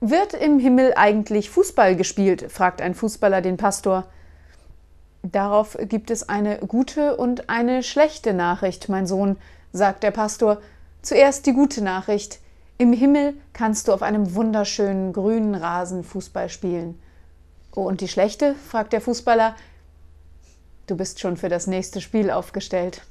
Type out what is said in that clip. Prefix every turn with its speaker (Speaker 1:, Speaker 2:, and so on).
Speaker 1: Wird im Himmel eigentlich Fußball gespielt? fragt ein Fußballer den Pastor. Darauf gibt es eine gute und eine schlechte Nachricht, mein Sohn, sagt der Pastor. Zuerst die gute Nachricht. Im Himmel kannst du auf einem wunderschönen grünen Rasen Fußball spielen. Oh, und die schlechte? fragt der Fußballer. Du bist schon für das nächste Spiel aufgestellt.